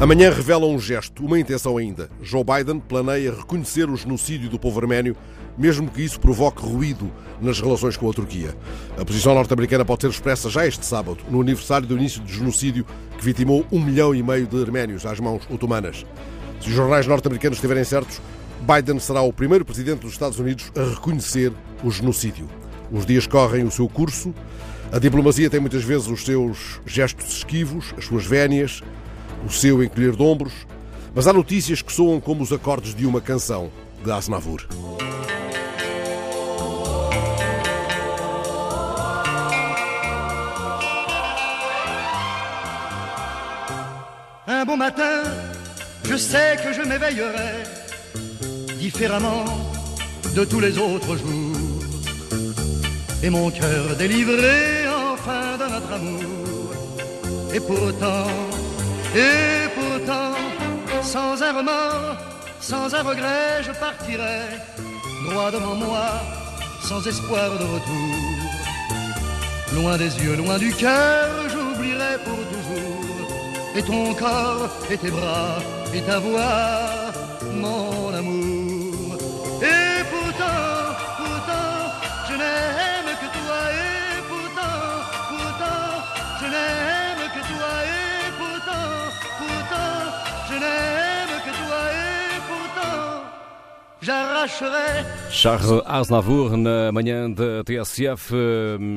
Amanhã revela um gesto, uma intenção ainda. Joe Biden planeia reconhecer o genocídio do povo arménio, mesmo que isso provoque ruído nas relações com a Turquia. A posição norte-americana pode ser expressa já este sábado, no aniversário do início do genocídio que vitimou um milhão e meio de arménios às mãos otomanas. Se os jornais norte-americanos estiverem certos, Biden será o primeiro presidente dos Estados Unidos a reconhecer o genocídio. Os dias correm o seu curso, a diplomacia tem muitas vezes os seus gestos esquivos, as suas vénias, o seu encolher de ombros, mas há notícias que soam como os acordes de uma canção de Asnavour. Un bon matin, je sais que je m'éveillerai différemment de tous les autres jours. Et mon cœur délivré enfin de notre amour. Et pourtant, et pourtant, sans un remords, sans un regret, je partirai droit devant moi, sans espoir de retour. Loin des yeux, loin du cœur, j'oublierai pour toujours. Et ton corps, et tes bras, et ta voix, mon amour. Charles Aznavour, na manhã da TSF,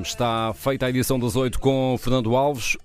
está feita a edição das 8 com Fernando Alves.